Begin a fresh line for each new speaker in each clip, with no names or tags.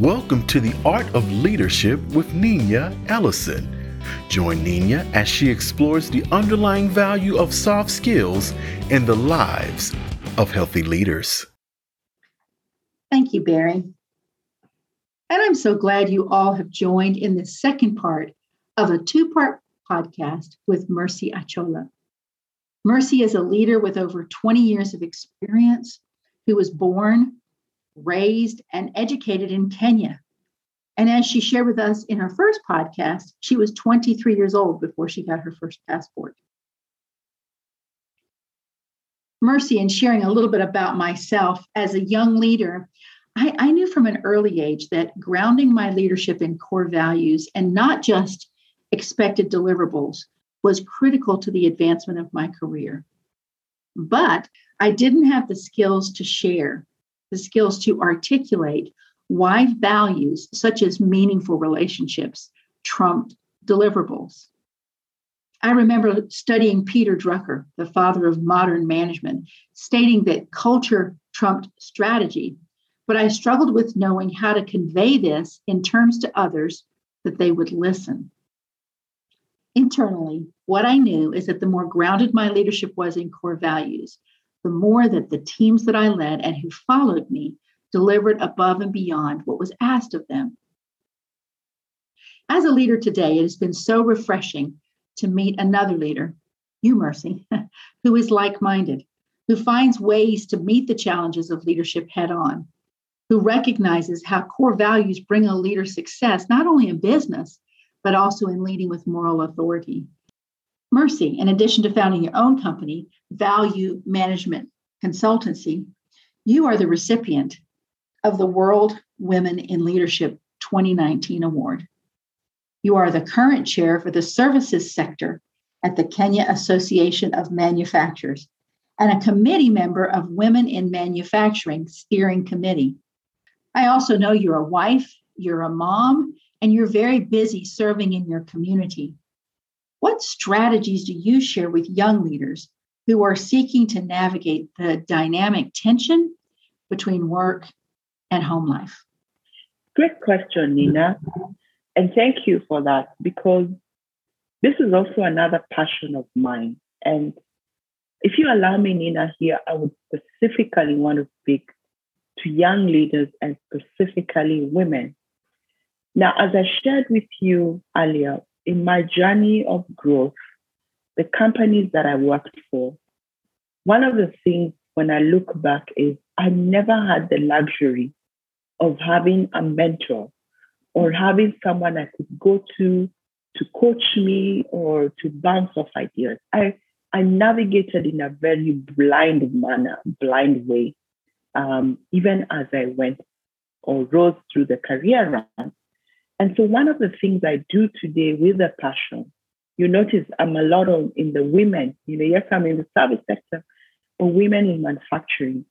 Welcome to the Art of Leadership with Nina Ellison. Join Nina as she explores the underlying value of soft skills in the lives of healthy leaders.
Thank you, Barry. And I'm so glad you all have joined in the second part of a two part podcast with Mercy Achola. Mercy is a leader with over 20 years of experience who was born, raised, and educated in Kenya. And as she shared with us in her first podcast, she was 23 years old before she got her first passport. Mercy, in sharing a little bit about myself as a young leader, I, I knew from an early age that grounding my leadership in core values and not just expected deliverables was critical to the advancement of my career. But I didn't have the skills to share, the skills to articulate why values such as meaningful relationships trumped deliverables. I remember studying Peter Drucker, the father of modern management, stating that culture trumped strategy, but I struggled with knowing how to convey this in terms to others that they would listen. Internally, what I knew is that the more grounded my leadership was in core values, the more that the teams that I led and who followed me delivered above and beyond what was asked of them. As a leader today, it has been so refreshing to meet another leader, you, Mercy, who is like minded, who finds ways to meet the challenges of leadership head on, who recognizes how core values bring a leader success, not only in business, but also in leading with moral authority. Mercy, in addition to founding your own company, Value Management Consultancy, you are the recipient of the World Women in Leadership 2019 Award. You are the current chair for the services sector at the Kenya Association of Manufacturers and a committee member of Women in Manufacturing Steering Committee. I also know you're a wife, you're a mom, and you're very busy serving in your community. What strategies do you share with young leaders who are seeking to navigate the dynamic tension between work and home life?
Great question, Nina. And thank you for that because this is also another passion of mine. And if you allow me, Nina, here, I would specifically want to speak to young leaders and specifically women now, as I shared with you earlier, in my journey of growth, the companies that I worked for, one of the things when I look back is I never had the luxury of having a mentor or having someone I could go to to coach me or to bounce off ideas. I, I navigated in a very blind manner, blind way, um, even as I went or rose through the career ranks. And so one of the things I do today with a passion, you notice I'm a lot of in the women, you know, yes, I'm in the service sector, but women in manufacturing,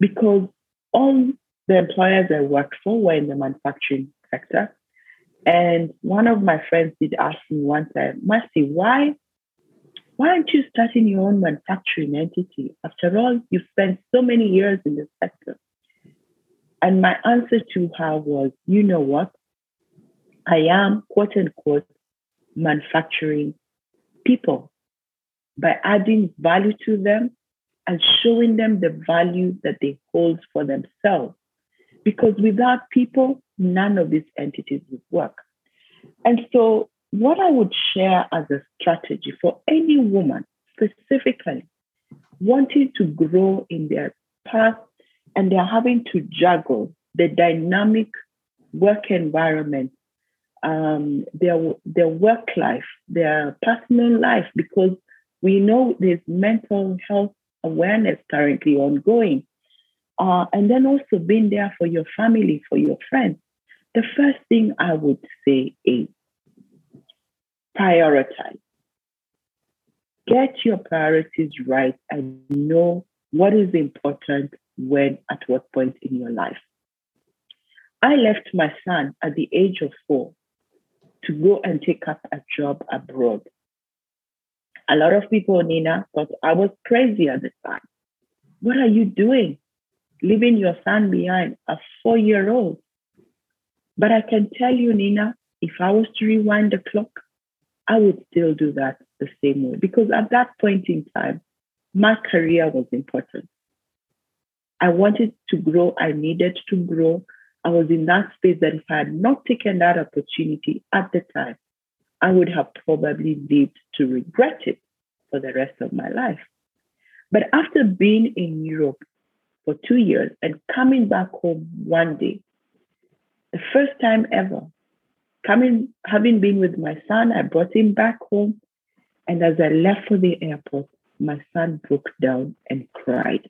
because all the employers I worked for were in the manufacturing sector. And one of my friends did ask me one time, Mercy, why, why aren't you starting your own manufacturing entity? After all, you've spent so many years in the sector. And my answer to her was, you know what? I am, quote unquote, manufacturing people by adding value to them and showing them the value that they hold for themselves. Because without people, none of these entities would work. And so, what I would share as a strategy for any woman, specifically wanting to grow in their path and they're having to juggle the dynamic work environment um, their their work life, their personal life, because we know there's mental health awareness currently ongoing, uh, and then also being there for your family, for your friends. The first thing I would say is prioritize. Get your priorities right and know what is important when at what point in your life. I left my son at the age of four to go and take up a job abroad. A lot of people, Nina, thought I was crazy at the time. What are you doing? Leaving your son behind, a four year old. But I can tell you, Nina, if I was to rewind the clock, I would still do that the same way because at that point in time, my career was important. I wanted to grow, I needed to grow. I was in that space that if I had not taken that opportunity at the time, I would have probably lived to regret it for the rest of my life. But after being in Europe for two years and coming back home one day, the first time ever, coming, having been with my son, I brought him back home. And as I left for the airport, my son broke down and cried.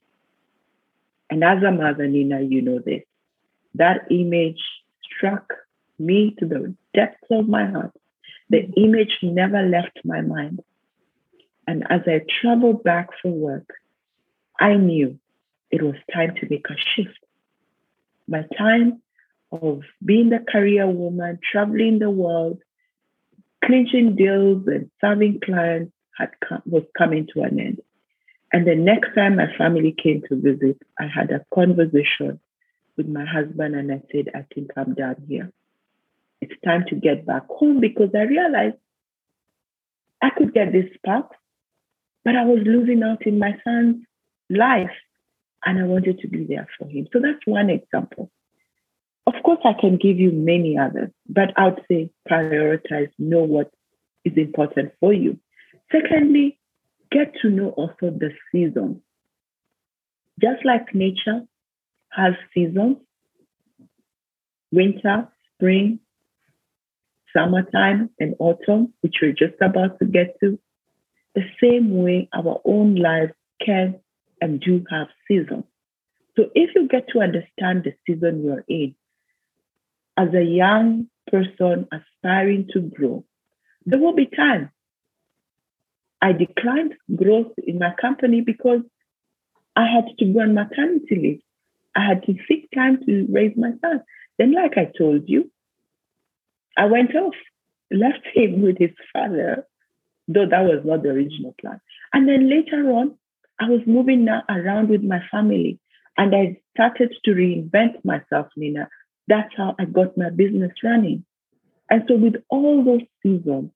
And as a mother, Nina, you know this. That image struck me to the depths of my heart. The image never left my mind. And as I traveled back for work, I knew it was time to make a shift. My time of being the career woman, traveling the world, clinching deals and serving clients had come, was coming to an end. And the next time my family came to visit, I had a conversation with my husband and I said, I think I'm done here. It's time to get back home because I realized I could get this spark, but I was losing out in my son's life and I wanted to be there for him. So that's one example. Of course, I can give you many others, but I would say prioritize, know what is important for you. Secondly, get to know also the seasons. Just like nature has seasons winter, spring, summertime, and autumn, which we're just about to get to, the same way our own lives can and do have seasons. So if you get to understand the season you're in, as a young person aspiring to grow, there will be time I declined growth in my company because I had to go on maternity leave. I had to seek time to raise my son. Then, like I told you, I went off, left him with his father, though that was not the original plan. And then later on, I was moving now around with my family and I started to reinvent myself, Nina. That's how I got my business running. And so, with all those seasons,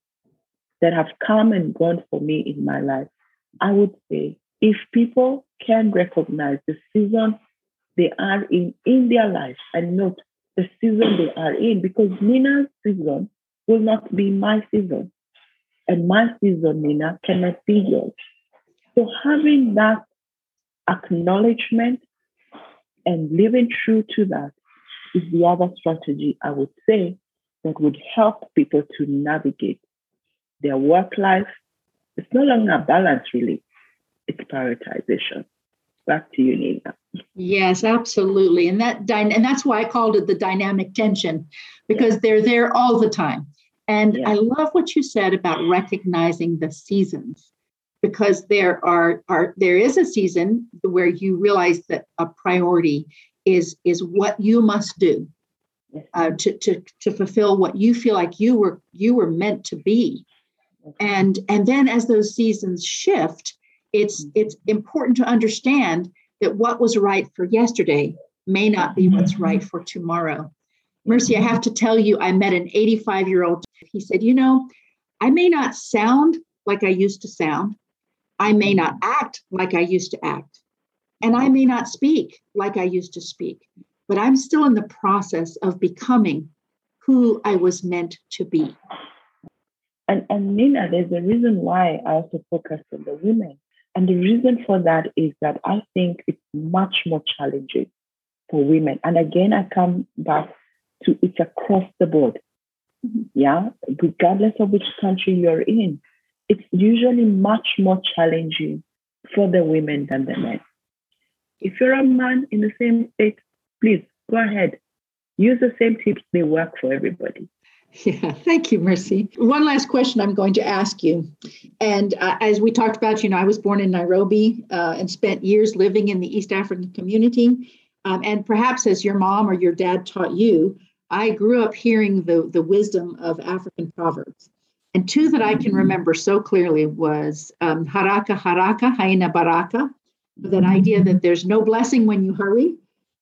that have come and gone for me in my life, I would say if people can recognize the season they are in in their life and note the season they are in, because Nina's season will not be my season. And my season, Nina, cannot be yours. So having that acknowledgement and living true to that is the other strategy I would say that would help people to navigate their work life. It's no longer balance, really. It's prioritization. Back to you, Nina.
Yes, absolutely, and that and that's why I called it the dynamic tension, because yes. they're there all the time. And yes. I love what you said about recognizing the seasons, because there are are there is a season where you realize that a priority is is what you must do uh, to, to to fulfill what you feel like you were you were meant to be and and then as those seasons shift it's mm-hmm. it's important to understand that what was right for yesterday may not be what's mm-hmm. right for tomorrow. Mercy i have to tell you i met an 85 year old he said you know i may not sound like i used to sound. I may not act like i used to act. And i may not speak like i used to speak. But i'm still in the process of becoming who i was meant to be.
And, and Nina, there's a reason why I also focus on the women. And the reason for that is that I think it's much more challenging for women. And again, I come back to it's across the board. Yeah, regardless of which country you're in, it's usually much more challenging for the women than the men. If you're a man in the same state, please go ahead. Use the same tips, they work for everybody.
Yeah, thank you, Mercy. One last question I'm going to ask you. And uh, as we talked about, you know, I was born in Nairobi uh, and spent years living in the East African community. Um, and perhaps as your mom or your dad taught you, I grew up hearing the, the wisdom of African proverbs. And two that I can remember so clearly was um, haraka haraka, haina baraka, that idea that there's no blessing when you hurry.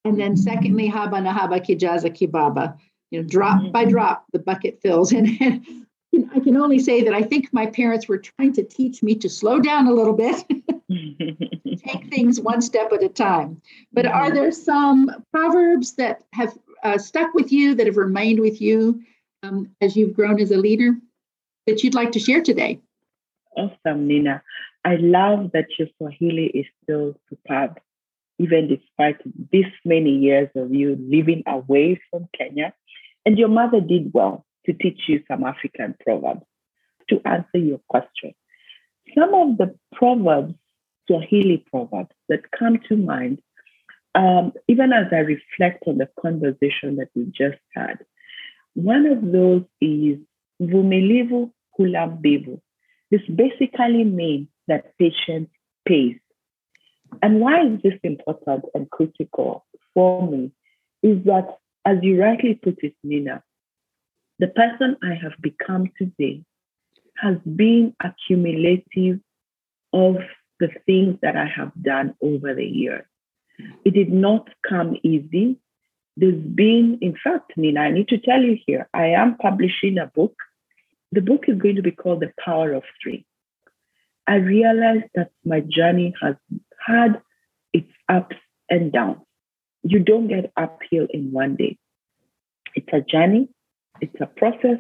And then secondly, haba na haba hujaza kibaba, you know, drop mm-hmm. by drop, the bucket fills. And, and I can only say that I think my parents were trying to teach me to slow down a little bit, take things one step at a time. But mm-hmm. are there some proverbs that have uh, stuck with you, that have remained with you um, as you've grown as a leader that you'd like to share today?
Awesome, Nina. I love that your Swahili is still superb, even despite this many years of you living away from Kenya. And your mother did well to teach you some African proverbs. To answer your question, some of the proverbs, Swahili proverbs that come to mind, um, even as I reflect on the conversation that we just had, one of those is mvumilivu hula mbivu. This basically means that patience pays. And why is this important and critical for me? Is that, as you rightly put it, Nina, the person I have become today has been accumulative of the things that I have done over the years. It did not come easy. There's been, in fact, Nina, I need to tell you here, I am publishing a book. The book is going to be called The Power of Three. I realized that my journey has had its ups and downs. You don't get uphill in one day. It's a journey it's a process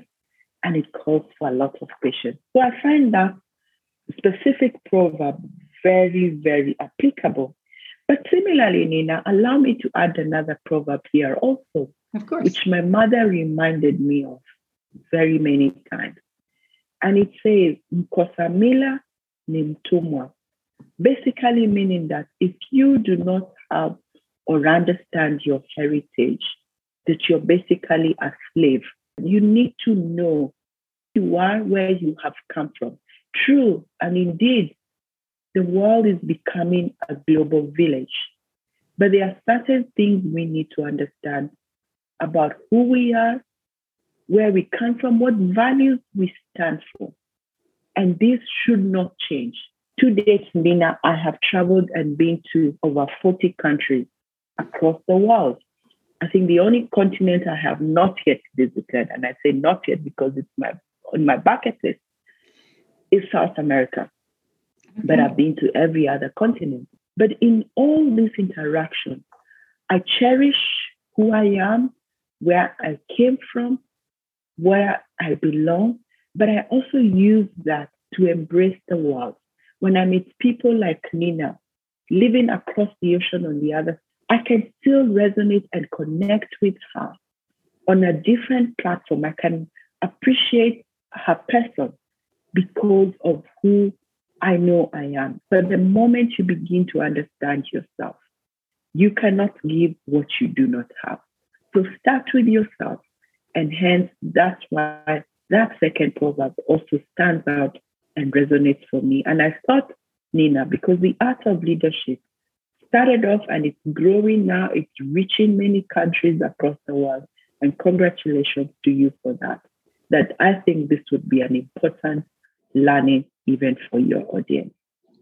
and it calls for a lot of patience. So I find that specific proverb very, very applicable. But similarly, Nina, allow me to add another proverb here also,
of course.
which my mother reminded me of very many times. And it says, Mkosa mila ni mtumwa. Basically meaning that if you do not have or understand your heritage, that you're basically a slave you need to know who you are where you have come from. True, and indeed, the world is becoming a global village. But there are certain things we need to understand about who we are, where we come from, what values we stand for. And this should not change. To date, Nina, I have traveled and been to over 40 countries across the world. I think the only continent I have not yet visited, and I say not yet because it's my on my bucket list, is South America. But I've been to every other continent. But in all these interactions, I cherish who I am, where I came from, where I belong, but I also use that to embrace the world. When I meet people like Nina, living across the ocean on the other I can still resonate and connect with her on a different platform. I can appreciate her person because of who I know I am. But the moment you begin to understand yourself, you cannot give what you do not have. So start with yourself. And hence, that's why that second proverb also stands out and resonates for me. And I thought, Nina, because the art of leadership started off and it's growing now. It's reaching many countries across the world. And congratulations to you for that. That I think this would be an important learning event for your audience.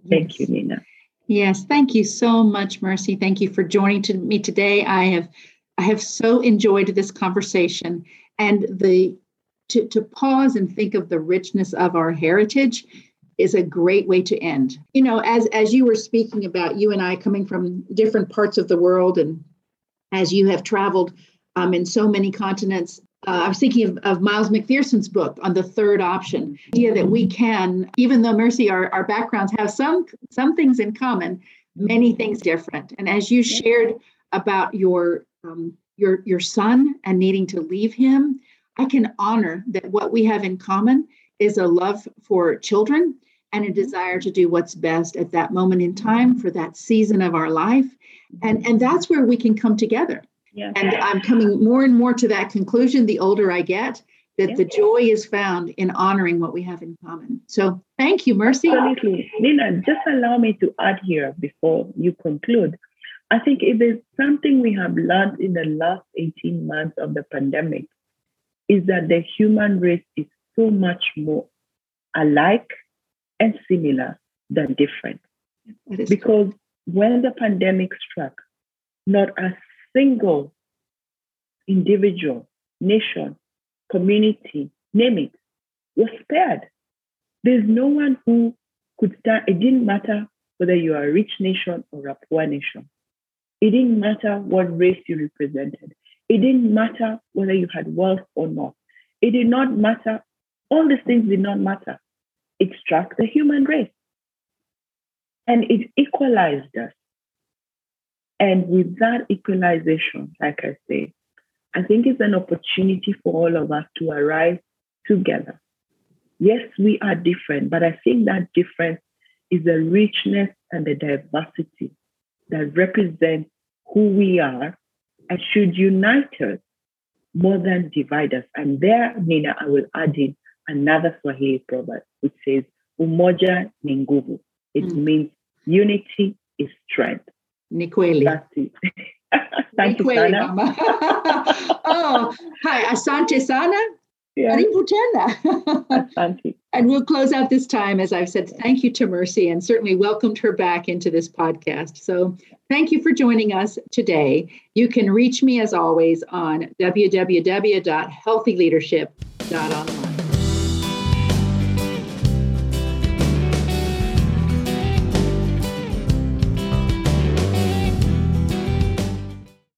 Thank yes. you, Nina.
Yes, thank you so much, Mercy. Thank you for joining to me today. I have I have so enjoyed this conversation and the to, to pause and think of the richness of our heritage is a great way to end. You know, as as you were speaking about you and I coming from different parts of the world, and as you have traveled um, in so many continents, uh, I was thinking of, of Miles McPherson's book on the third option, idea that we can, even though Mercy, our, our backgrounds have some some things in common, many things different. And as you shared about your um, your your son and needing to leave him, I can honor that what we have in common is a love for children and a mm-hmm. desire to do what's best at that moment in time for that season of our life. Mm-hmm. And, and that's where we can come together. Yeah. And I'm coming more and more to that conclusion the older I get, that yeah. the joy is found in honoring what we have in common. So thank you, Mercy.
Absolutely. Nina, just allow me to add here before you conclude. I think if there's something we have learned in the last 18 months of the pandemic, is that the human race is so much more alike and similar than different. Because true. when the pandemic struck, not a single individual nation, community, name it, was spared. There's no one who could stand, it didn't matter whether you are a rich nation or a poor nation. It didn't matter what race you represented. It didn't matter whether you had wealth or not. It did not matter. All these things did not matter. It struck the human race and it equalized us. And with that equalization, like I say, I think it's an opportunity for all of us to arise together. Yes, we are different, but I think that difference is the richness and the diversity that represents who we are and should unite us more than divide us. And there, Nina, I will add in another Swahili proverb which says, Umoja ni nguvu. It mm. means unity is strength.
Ni kweli.
Thank you, sana.
oh, hi, asante sana. Yeah.
Asante.
And we'll close out this time, as I've said, thank you to Mercy and certainly welcomed her back into this podcast. So thank you for joining us today. You can reach me, as always, on www.healthyleadership.online.